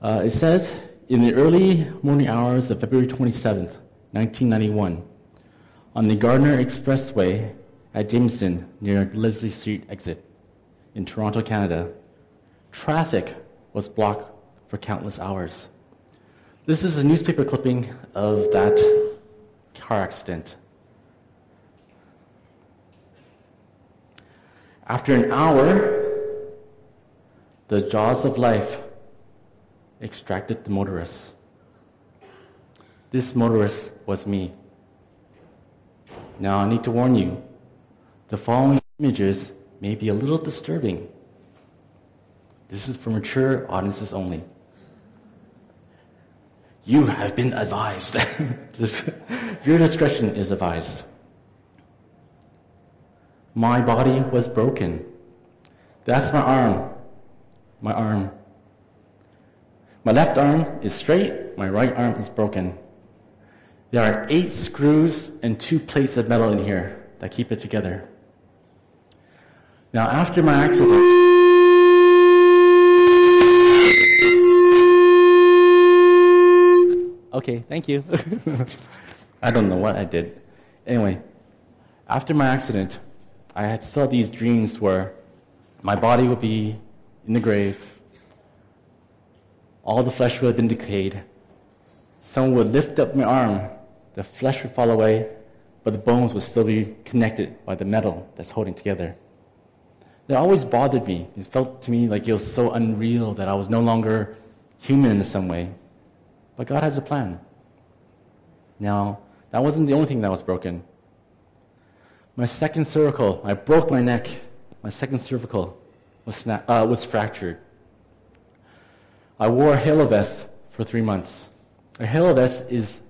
Uh, it says, in the early morning hours of February 27th, 1991, on the Gardiner Expressway at Jameson near Leslie Street exit in Toronto, Canada, traffic was blocked for countless hours. This is a newspaper clipping of that car accident. After an hour, the jaws of life extracted the motorist. This motorist was me. Now, I need to warn you the following images may be a little disturbing. This is for mature audiences only. You have been advised. Your discretion is advised. My body was broken. That's my arm. My arm. My left arm is straight, my right arm is broken. There are eight screws and two plates of metal in here that keep it together. Now, after my accident, Okay, thank you. I don't know what I did. Anyway, after my accident, I had saw these dreams where my body would be in the grave, all the flesh would have been decayed. Someone would lift up my arm, the flesh would fall away, but the bones would still be connected by the metal that's holding together. It always bothered me. It felt to me like it was so unreal that I was no longer human in some way. But God has a plan. Now, that wasn't the only thing that was broken. My second cervical, I broke my neck. My second cervical was, sna- uh, was fractured. I wore a halo vest for three months. A halo vest is,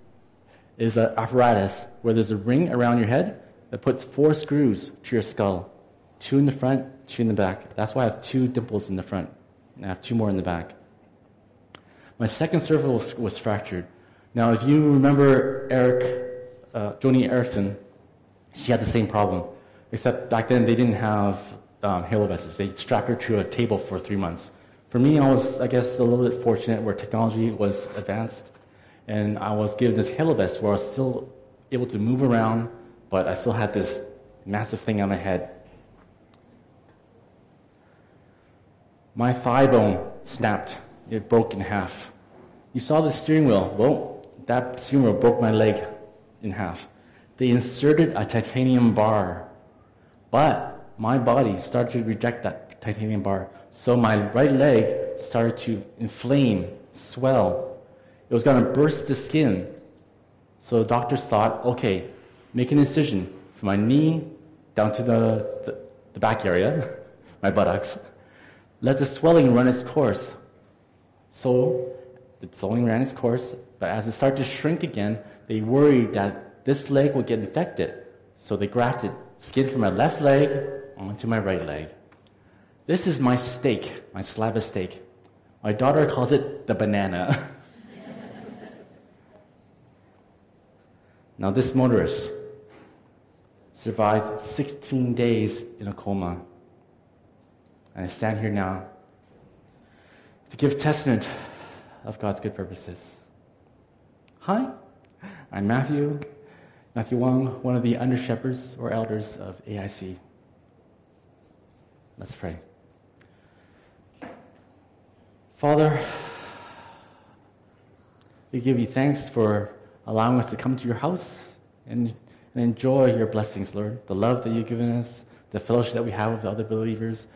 is an apparatus where there's a ring around your head that puts four screws to your skull two in the front, two in the back. That's why I have two dimples in the front, and I have two more in the back. My second cervical was, was fractured. Now, if you remember Eric, uh, Joni Eareckson, she had the same problem, except back then they didn't have um, halo vests. They strapped her to a table for three months. For me, I was, I guess, a little bit fortunate where technology was advanced, and I was given this halo vest where I was still able to move around, but I still had this massive thing on my head. My thigh bone snapped. It broke in half. You saw the steering wheel. Well, that steering wheel broke my leg in half. They inserted a titanium bar, but my body started to reject that titanium bar. So my right leg started to inflame, swell. It was going to burst the skin. So the doctors thought, okay, make an incision from my knee down to the, the, the back area, my buttocks. Let the swelling run its course. So the swelling ran its course, but as it started to shrink again, they worried that this leg would get infected. So they grafted skin from my left leg onto my right leg. This is my steak, my slab of steak. My daughter calls it the banana. now, this motorist survived 16 days in a coma. And I stand here now to give testament of God's good purposes. Hi, I'm Matthew, Matthew Wong, one of the under shepherds or elders of AIC. Let's pray. Father, we give you thanks for allowing us to come to your house and, and enjoy your blessings, Lord. The love that you've given us, the fellowship that we have with other believers,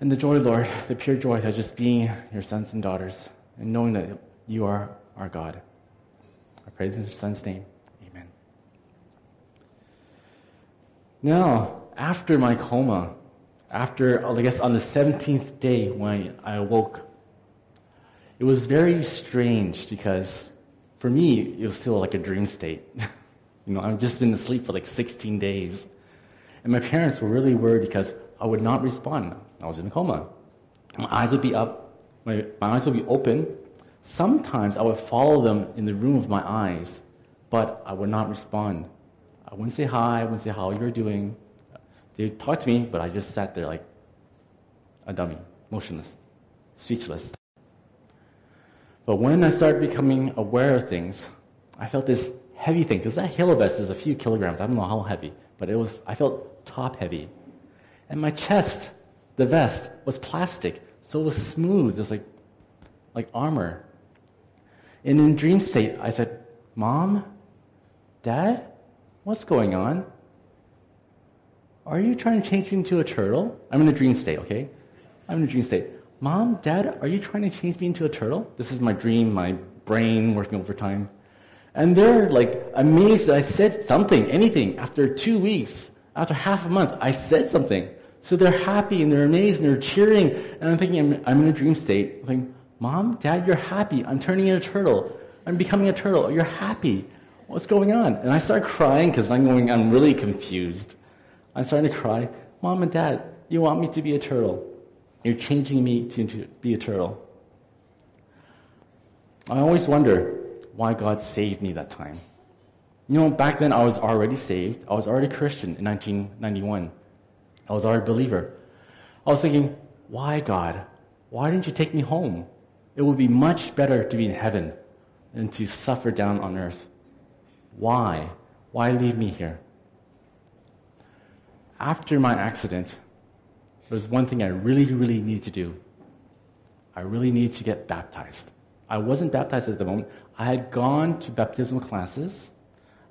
and the joy, Lord, the pure joy of just being your sons and daughters and knowing that you are our God. I pray this in your son's name. Amen. Now, after my coma, after, I guess, on the 17th day when I awoke, it was very strange because for me, it was still like a dream state. you know, I've just been asleep for like 16 days. And my parents were really worried because I would not respond. I was in a coma. My eyes would be up, my, my eyes would be open. Sometimes I would follow them in the room of my eyes, but I would not respond. I wouldn't say hi, I wouldn't say how you're doing. They talked to me, but I just sat there like a dummy, motionless, speechless. But when I started becoming aware of things, I felt this heavy thing, because that halo vest is a few kilograms. I don't know how heavy, but it was, I felt top heavy. And my chest, the vest, was plastic, so it was smooth. It was like, like armor. And in dream state, I said, Mom, Dad, what's going on? Are you trying to change me into a turtle? I'm in a dream state, okay? I'm in a dream state. Mom, Dad, are you trying to change me into a turtle? This is my dream, my brain working overtime. And they're like amazed that I said something, anything. After two weeks, after half a month, I said something. So they're happy and they're amazed and they're cheering. And I'm thinking, I'm, I'm in a dream state. I'm thinking, Mom, Dad, you're happy. I'm turning into a turtle. I'm becoming a turtle. You're happy. What's going on? And I start crying because I'm going, I'm really confused. I'm starting to cry. Mom and Dad, you want me to be a turtle. You're changing me to, to be a turtle. I always wonder why God saved me that time. You know, back then I was already saved. I was already Christian in 1991. I was already a believer. I was thinking, why, God? Why didn't you take me home? It would be much better to be in heaven than to suffer down on earth. Why? Why leave me here? After my accident, there was one thing I really, really needed to do. I really needed to get baptized. I wasn't baptized at the moment. I had gone to baptismal classes.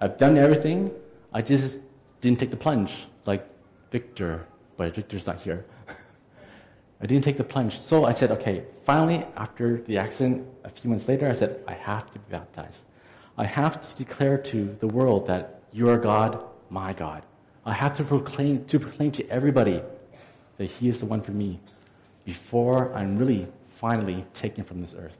I've done everything. I just didn't take the plunge, like Victor, but Victor's not here. I didn't take the plunge. So I said, okay, finally, after the accident, a few months later, I said, I have to be baptized. I have to declare to the world that you are God, my God. I have to proclaim to proclaim to everybody that He is the one for me before I'm really finally taken from this earth.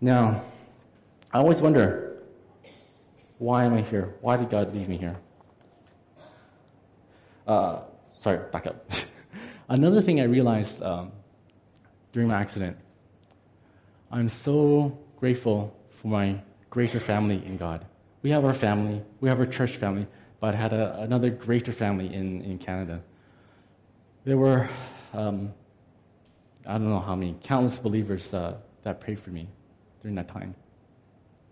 Now, I always wonder why am I here? Why did God leave me here? Uh, sorry, back up. Another thing I realized um, during my accident, I'm so grateful for my greater family in God. We have our family, we have our church family, but had a, another greater family in, in Canada. There were, um, I don't know how many, countless believers uh, that prayed for me during that time.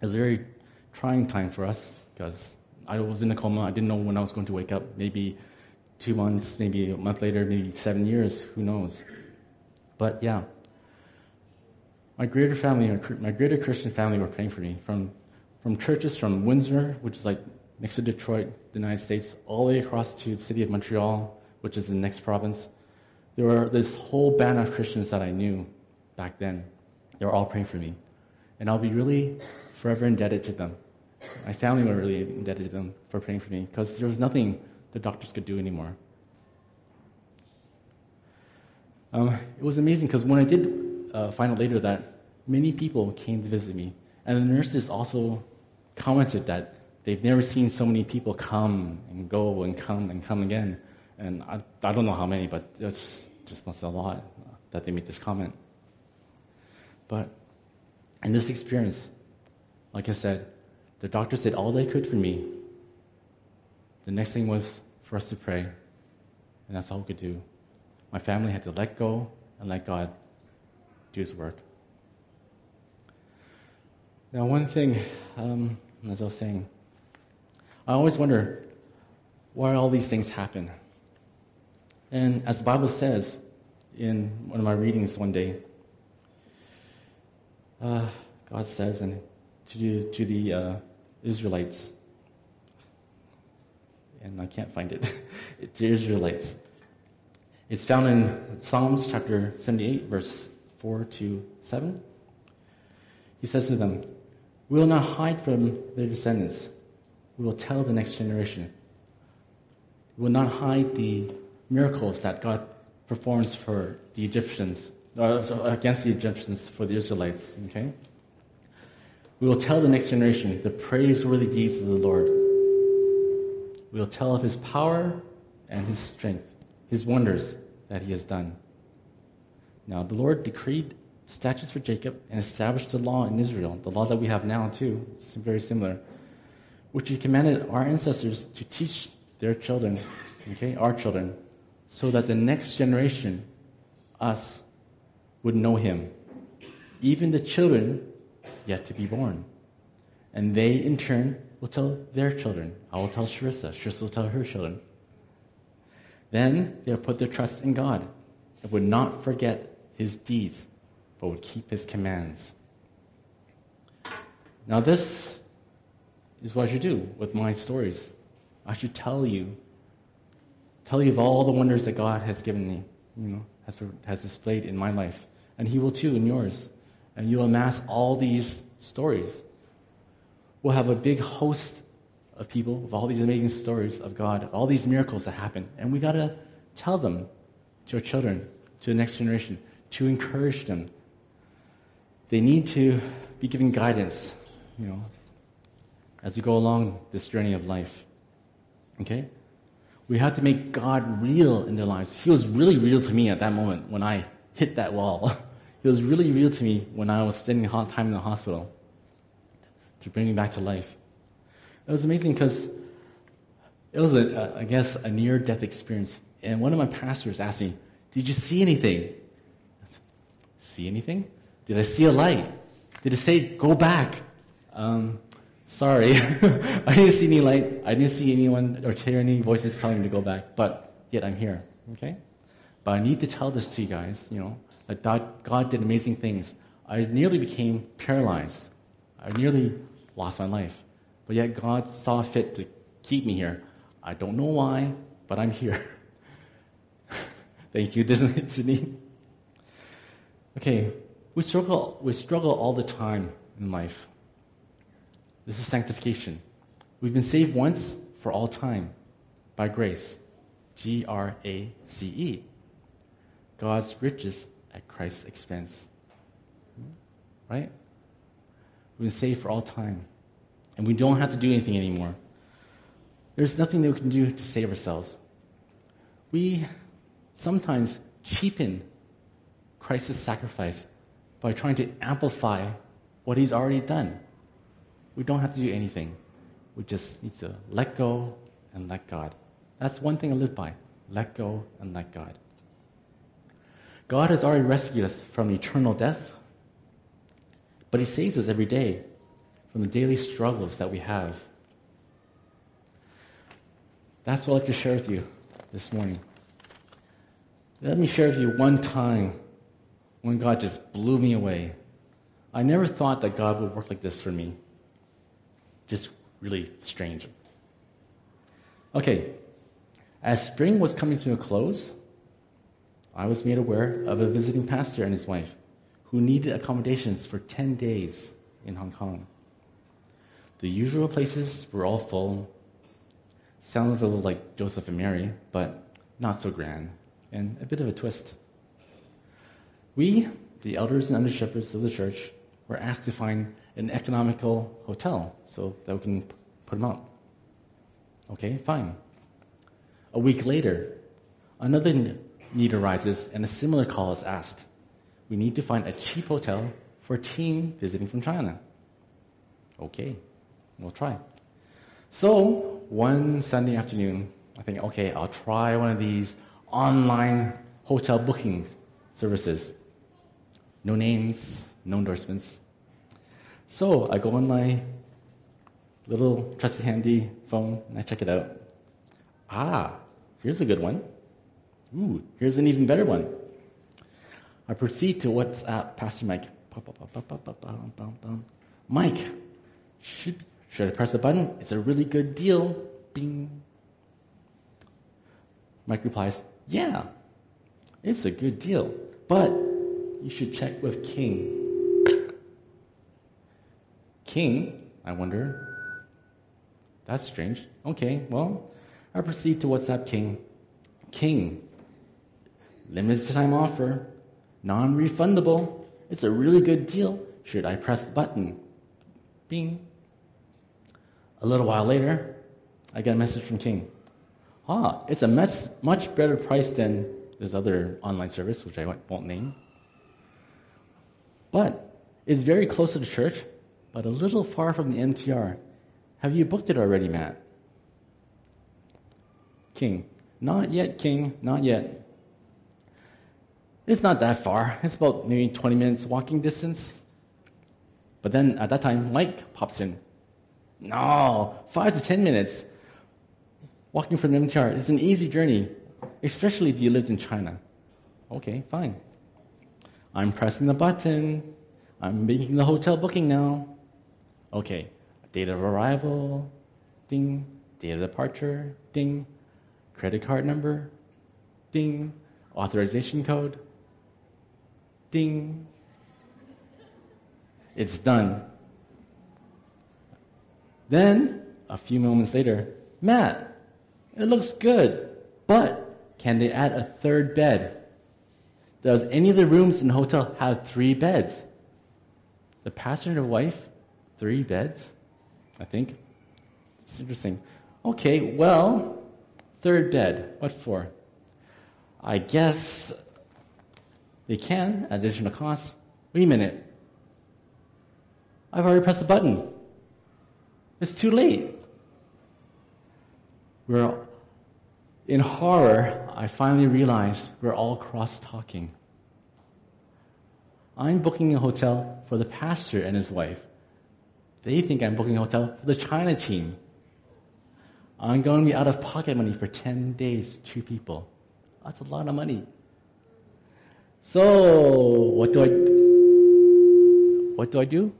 It was a very trying time for us because I was in a coma. I didn't know when I was going to wake up. Maybe two months, maybe a month later, maybe seven years, who knows. But yeah, my greater family, my greater Christian family were praying for me from from churches from Windsor, which is like next to Detroit, the United States, all the way across to the city of Montreal, which is the next province. There were this whole band of Christians that I knew back then. They were all praying for me. And I'll be really forever indebted to them. My family were really indebted to them for praying for me because there was nothing the doctors could do anymore. Um, it was amazing because when I did uh, find out later that many people came to visit me, and the nurses also commented that they've never seen so many people come and go and come and come again. And I, I don't know how many, but it's just must be a lot that they made this comment. But in this experience, like I said, the doctors did all they could for me. The next thing was for us to pray, and that's all we could do. My family had to let go and let God do His work. Now, one thing, um, as I was saying, I always wonder why all these things happen. And as the Bible says in one of my readings one day, uh, God says and to, to the uh, Israelites, and I can't find it, to Israelites. It's found in Psalms chapter 78, verse 4 to 7. He says to them, we will not hide from their descendants. We will tell the next generation. We will not hide the miracles that God performs for the Egyptians, uh, against the Egyptians for the Israelites. Okay? We will tell the next generation the praiseworthy deeds of the Lord. We will tell of his power and his strength, his wonders that he has done. Now, the Lord decreed statutes for Jacob and established the law in Israel, the law that we have now too, it's very similar, which he commanded our ancestors to teach their children, okay, our children, so that the next generation us would know him, even the children yet to be born. And they, in turn, will tell their children. I will tell Sharissa. Sharissa will tell her children. Then they'll put their trust in God and would not forget his deeds, but would keep his commands. Now, this is what I should do with my stories. I should tell you, tell you of all the wonders that God has given me, you know, has, has displayed in my life. And He will too in yours. And you'll amass all these stories. We'll have a big host of people with all these amazing stories of God, all these miracles that happen. And we got to tell them to our children, to the next generation, to encourage them. They need to be given guidance, you know, as we go along this journey of life. Okay? We have to make God real in their lives. He was really real to me at that moment when I hit that wall. he was really real to me when I was spending time in the hospital to bring me back to life. It was amazing because it was, a, a, I guess, a near death experience. And one of my pastors asked me, Did you see anything? See anything? Did I see a light? Did it say, Go back? Um, sorry. I didn't see any light. I didn't see anyone or hear any voices telling me to go back. But yet I'm here. Okay? But I need to tell this to you guys, you know, that God, did amazing things. I nearly became paralyzed. I nearly lost my life. But yet God saw fit to keep me here. I don't know why, but I'm here. Thank you, Disney. Okay, we struggle, we struggle all the time in life. This is sanctification. We've been saved once for all time by grace. G R A C E. God's riches at Christ's expense. Right? We've been saved for all time. And we don't have to do anything anymore. There's nothing that we can do to save ourselves. We sometimes cheapen Christ's sacrifice by trying to amplify what he's already done. We don't have to do anything. We just need to let go and let God. That's one thing I live by let go and let God. God has already rescued us from eternal death, but He saves us every day from the daily struggles that we have. That's what I'd like to share with you this morning. Let me share with you one time when God just blew me away. I never thought that God would work like this for me. Just really strange. Okay, as spring was coming to a close, I was made aware of a visiting pastor and his wife who needed accommodations for 10 days in Hong Kong. The usual places were all full. Sounds a little like Joseph and Mary, but not so grand, and a bit of a twist. We, the elders and under shepherds of the church, were asked to find an economical hotel so that we can put them out. Okay, fine. A week later, another need arises and a similar call is asked. We need to find a cheap hotel for a team visiting from China. Okay, we'll try. So, one Sunday afternoon, I think, okay, I'll try one of these online hotel booking services. No names, no endorsements. So I go on my little trusty handy phone and I check it out. Ah, here's a good one. Ooh, here's an even better one. I proceed to WhatsApp Pastor Mike. Mike, should, should I press the button? It's a really good deal. Bing. Mike replies, Yeah, it's a good deal, but you should check with King. King, I wonder. That's strange. Okay, well, I proceed to WhatsApp King. King, limited time offer, non refundable. It's a really good deal. Should I press the button? Bing. A little while later, I get a message from King. Ah, it's a much, much better price than this other online service, which I won't name. But it's very close to the church, but a little far from the MTR. Have you booked it already, Matt? King. Not yet, King, not yet. It's not that far. It's about maybe 20 minutes walking distance. But then at that time, Mike pops in. No, five to 10 minutes. Walking from the MTR is an easy journey, especially if you lived in China. Okay, fine. I'm pressing the button. I'm making the hotel booking now. Okay, date of arrival, ding. Date of departure, ding. Credit card number, ding. Authorization code, ding. It's done. Then, a few moments later, Matt, it looks good, but can they add a third bed? Does any of the rooms in the hotel have three beds? The pastor and the wife, three beds, I think. It's interesting. Okay, well, third bed. What for? I guess they can, additional cost. Wait a minute. I've already pressed the button. It's too late. We're in horror, I finally realized we're all cross talking. I'm booking a hotel for the pastor and his wife. They think I'm booking a hotel for the China team. I'm going to be out of pocket money for 10 days, two people. That's a lot of money. So, what do I What do I do?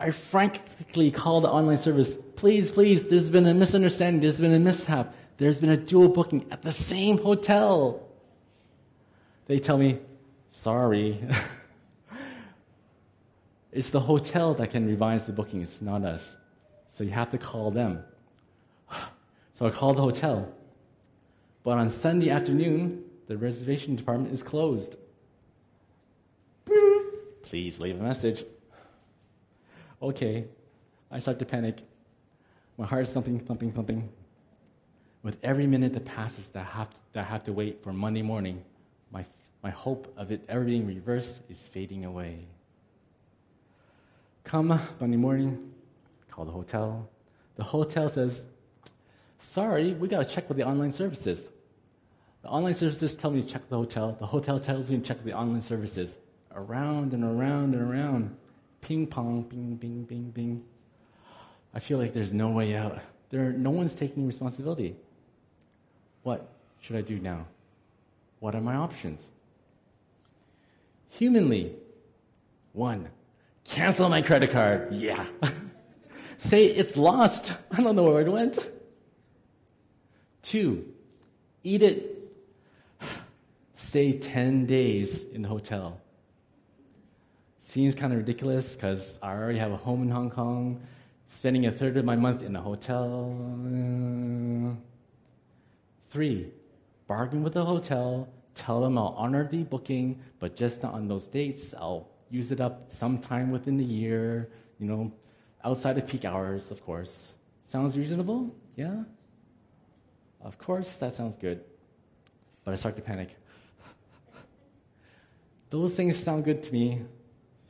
I frankly call the online service, please, please, there's been a misunderstanding, there's been a mishap, there's been a dual booking at the same hotel. They tell me, sorry. it's the hotel that can revise the booking, it's not us. So you have to call them. So I called the hotel. But on Sunday afternoon, the reservation department is closed. Please leave a message. Okay, I start to panic. My heart is thumping, thumping, thumping. With every minute that passes that I have to, that I have to wait for Monday morning, my, my hope of it ever being reversed is fading away. Come Monday morning, call the hotel. The hotel says, Sorry, we got to check with the online services. The online services tell me to check the hotel. The hotel tells me to check the online services. Around and around and around. Ping pong, bing, bing, bing, bing. I feel like there's no way out. There, no one's taking responsibility. What should I do now? What are my options? Humanly, one, cancel my credit card. Yeah. Say it's lost. I don't know where it went. Two, eat it. Stay 10 days in the hotel. Seems kind of ridiculous because I already have a home in Hong Kong, spending a third of my month in a hotel. Three, bargain with the hotel, tell them I'll honor the booking, but just not on those dates. I'll use it up sometime within the year, you know, outside of peak hours, of course. Sounds reasonable? Yeah? Of course, that sounds good. But I start to panic. Those things sound good to me,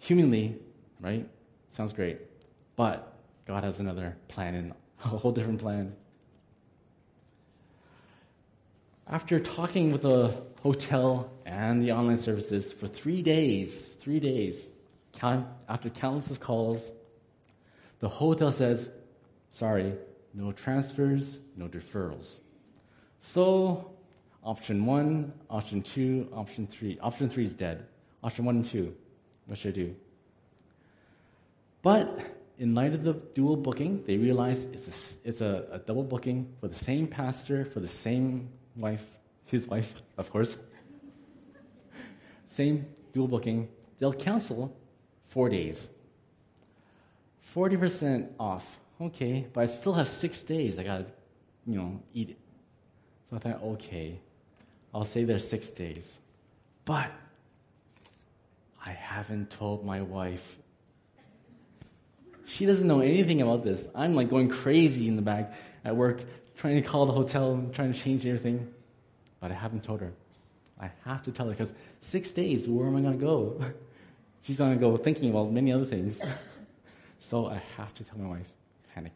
humanly, right? Sounds great. But God has another plan and a whole different plan. After talking with the hotel and the online services for three days, three days, after countless of calls, the hotel says, sorry, no transfers, no deferrals. So, option one, option two, option three. Option three is dead. Option one and two, what should I do? But in light of the dual booking, they realize it's, a, it's a, a double booking for the same pastor, for the same wife, his wife, of course. same dual booking. They'll cancel four days. 40% off. Okay, but I still have six days. I gotta, you know, eat it. So I thought, okay, I'll say there's six days. But I haven't told my wife. She doesn't know anything about this. I'm like going crazy in the back at work, trying to call the hotel and trying to change everything. But I haven't told her. I have to tell her because six days, where am I going to go? She's going to go thinking about many other things. so I have to tell my wife. Panic.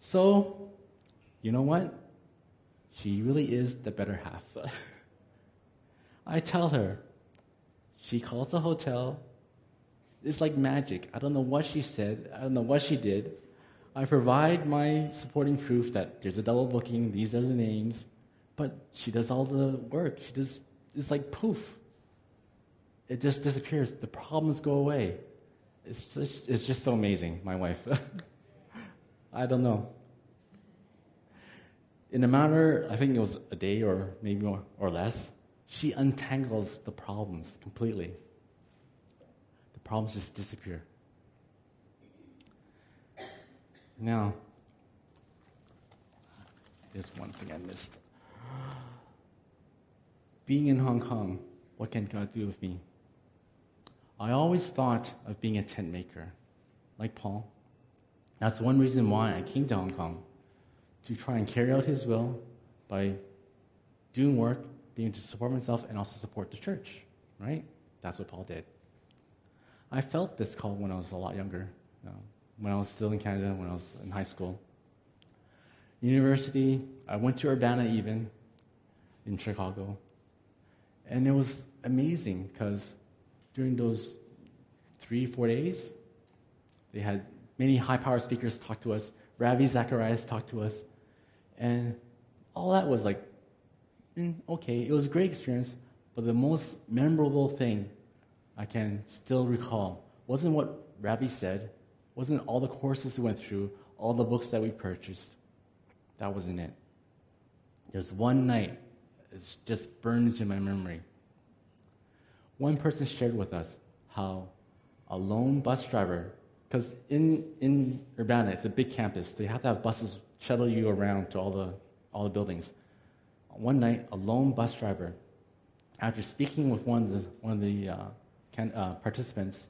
So you know what? She really is the better half. I tell her. She calls the hotel. It's like magic. I don't know what she said. I don't know what she did. I provide my supporting proof that there's a double booking, these are the names, but she does all the work. She does, it's like poof. It just disappears. The problems go away. It's just, it's just so amazing, my wife. I don't know. In a matter, I think it was a day or maybe more or less, she untangles the problems completely. The problems just disappear. Now, there's one thing I missed. Being in Hong Kong, what can God do with me? I always thought of being a tent maker, like Paul. That's one reason why I came to Hong Kong, to try and carry out his will by doing work, being to support myself, and also support the church, right? That's what Paul did. I felt this call when I was a lot younger. You know, when I was still in Canada, when I was in high school. University, I went to Urbana even in Chicago. And it was amazing because during those three, four days, they had many high power speakers talk to us. Ravi Zacharias talked to us. And all that was like, mm, okay, it was a great experience, but the most memorable thing I can still recall wasn't what Ravi said, wasn't all the courses we went through, all the books that we purchased. That wasn't it. There's one night, it's just burned into my memory. One person shared with us how a lone bus driver, because in, in Urbana, it's a big campus, they have to have buses shuttle you around to all the, all the buildings. One night, a lone bus driver, after speaking with one of the, one of the uh, can, uh, participants,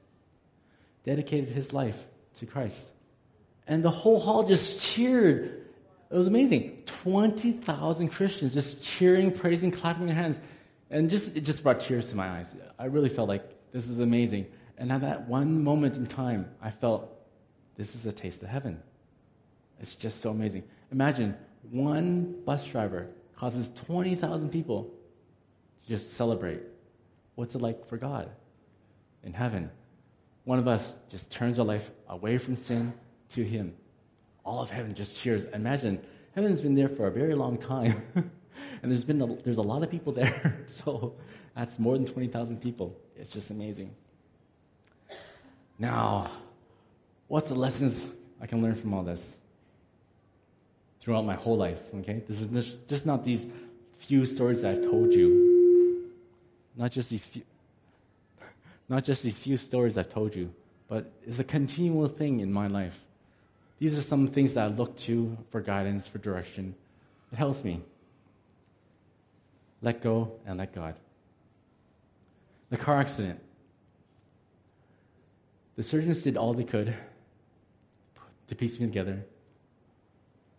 dedicated his life to Christ. And the whole hall just cheered. It was amazing. 20,000 Christians just cheering, praising, clapping their hands. And just, it just brought tears to my eyes. I really felt like this is amazing. And at that one moment in time, I felt this is a taste of heaven. It's just so amazing. Imagine one bus driver causes 20,000 people to just celebrate. What's it like for God in heaven? One of us just turns our life away from sin to Him. All of heaven just cheers. Imagine, heaven's been there for a very long time. and there's been a, there's a lot of people there. so that's more than 20,000 people. It's just amazing. Now, what's the lessons I can learn from all this? Throughout my whole life, okay? This is just, not these few stories that I've told you. Not just these few, not just these few stories I've told you, but it's a continual thing in my life. These are some things that I look to for guidance, for direction. It helps me. Let go and let God. The car accident. The surgeons did all they could to piece me together.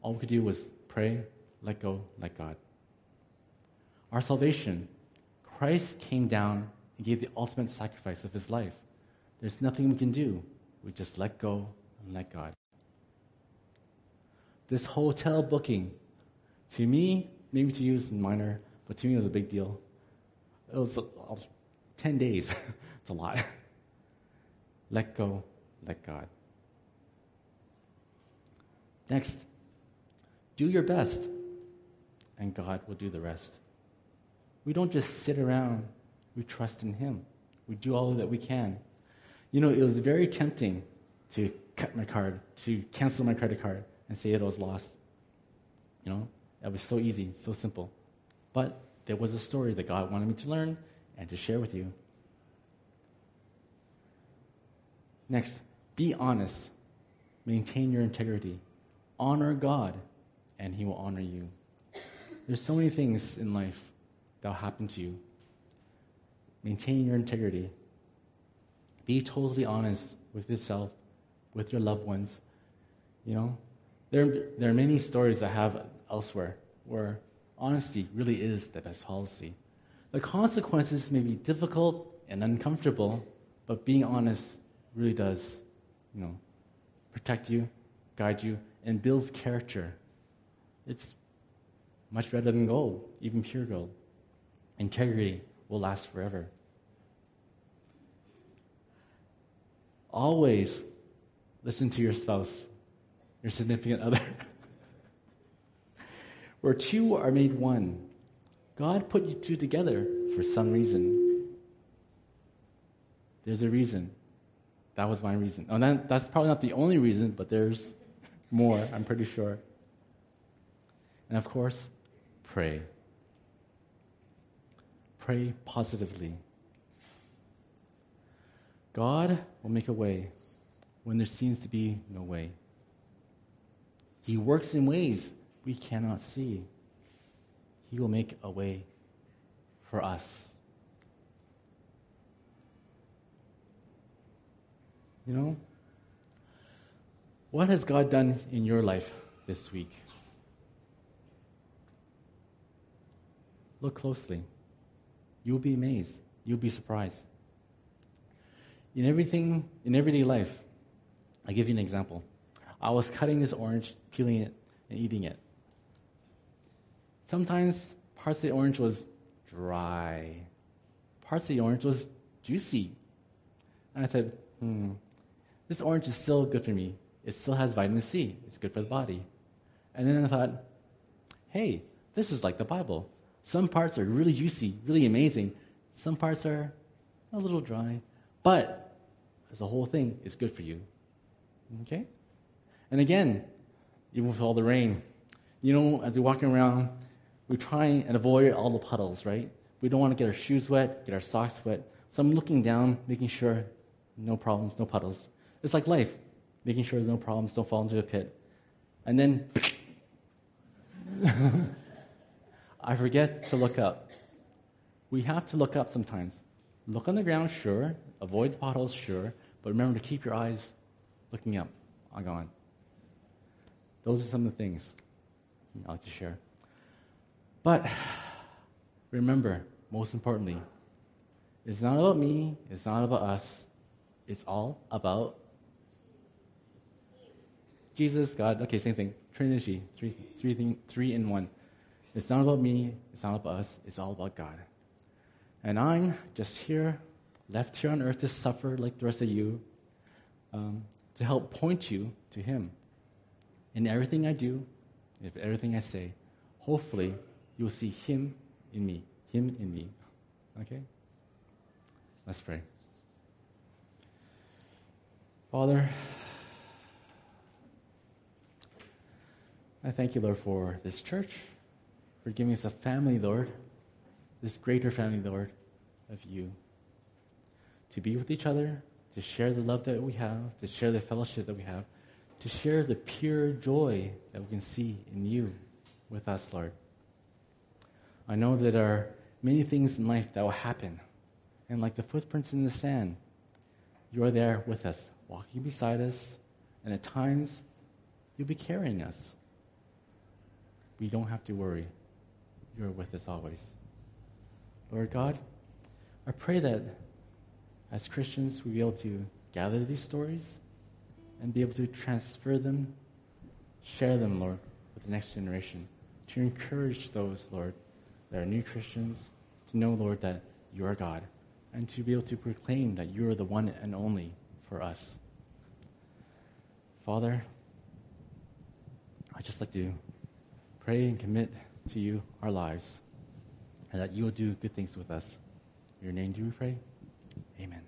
All we could do was pray, let go, let God. Our salvation. Christ came down he gave the ultimate sacrifice of his life. There's nothing we can do. We just let go and let God. This hotel booking, to me, maybe to you is minor, but to me it was a big deal. It was uh, 10 days. it's a lot. let go, let God. Next, do your best, and God will do the rest. We don't just sit around we trust in Him. We do all that we can. You know, it was very tempting to cut my card, to cancel my credit card, and say it was lost. You know, it was so easy, so simple. But there was a story that God wanted me to learn and to share with you. Next, be honest. Maintain your integrity. Honor God, and He will honor you. There's so many things in life that will happen to you Maintain your integrity. Be totally honest with yourself, with your loved ones. You know, there, there are many stories I have elsewhere where honesty really is the best policy. The consequences may be difficult and uncomfortable, but being honest really does, you know, protect you, guide you, and builds character. It's much better than gold, even pure gold. Integrity will last forever. Always listen to your spouse, your significant other. Where two are made one, God put you two together for some reason. There's a reason. That was my reason. And that, that's probably not the only reason, but there's more, I'm pretty sure. And of course, pray. Pray positively. God will make a way when there seems to be no way. He works in ways we cannot see. He will make a way for us. You know, what has God done in your life this week? Look closely. You'll be amazed. You'll be surprised. In everything, in everyday life, I'll give you an example. I was cutting this orange, peeling it, and eating it. Sometimes parts of the orange was dry. Parts of the orange was juicy. And I said, hmm, this orange is still good for me. It still has vitamin C. It's good for the body. And then I thought, hey, this is like the Bible. Some parts are really juicy, really amazing. Some parts are a little dry. But as a whole thing it's good for you. Okay? And again, even with all the rain, you know, as we're walking around, we try and avoid all the puddles, right? We don't want to get our shoes wet, get our socks wet. So I'm looking down, making sure no problems, no puddles. It's like life, making sure there's no problems, don't fall into a pit. And then I forget to look up. We have to look up sometimes. Look on the ground, sure. Avoid the potholes, sure. But remember to keep your eyes looking up I'll go on God. Those are some of the things I like to share. But remember, most importantly, it's not about me, it's not about us, it's all about Jesus, God. Okay, same thing. Trinity, three, three, thing, three in one. It's not about me, it's not about us, it's all about God. And I'm just here, left here on earth to suffer like the rest of you, um, to help point you to Him. In everything I do, if everything I say, hopefully you'll see Him in me, Him in me. Okay? Let's pray. Father, I thank you, Lord, for this church, for giving us a family, Lord this greater family, Lord, of you. To be with each other, to share the love that we have, to share the fellowship that we have, to share the pure joy that we can see in you with us, Lord. I know that there are many things in life that will happen. And like the footprints in the sand, you are there with us, walking beside us, and at times you'll be carrying us. We don't have to worry. You're with us always. Lord God, I pray that as Christians we be able to gather these stories and be able to transfer them, share them, Lord, with the next generation, to encourage those, Lord, that are new Christians, to know, Lord, that you are God, and to be able to proclaim that you are the one and only for us. Father, I just like to pray and commit to you our lives and that you will do good things with us. In your name do we pray? Amen.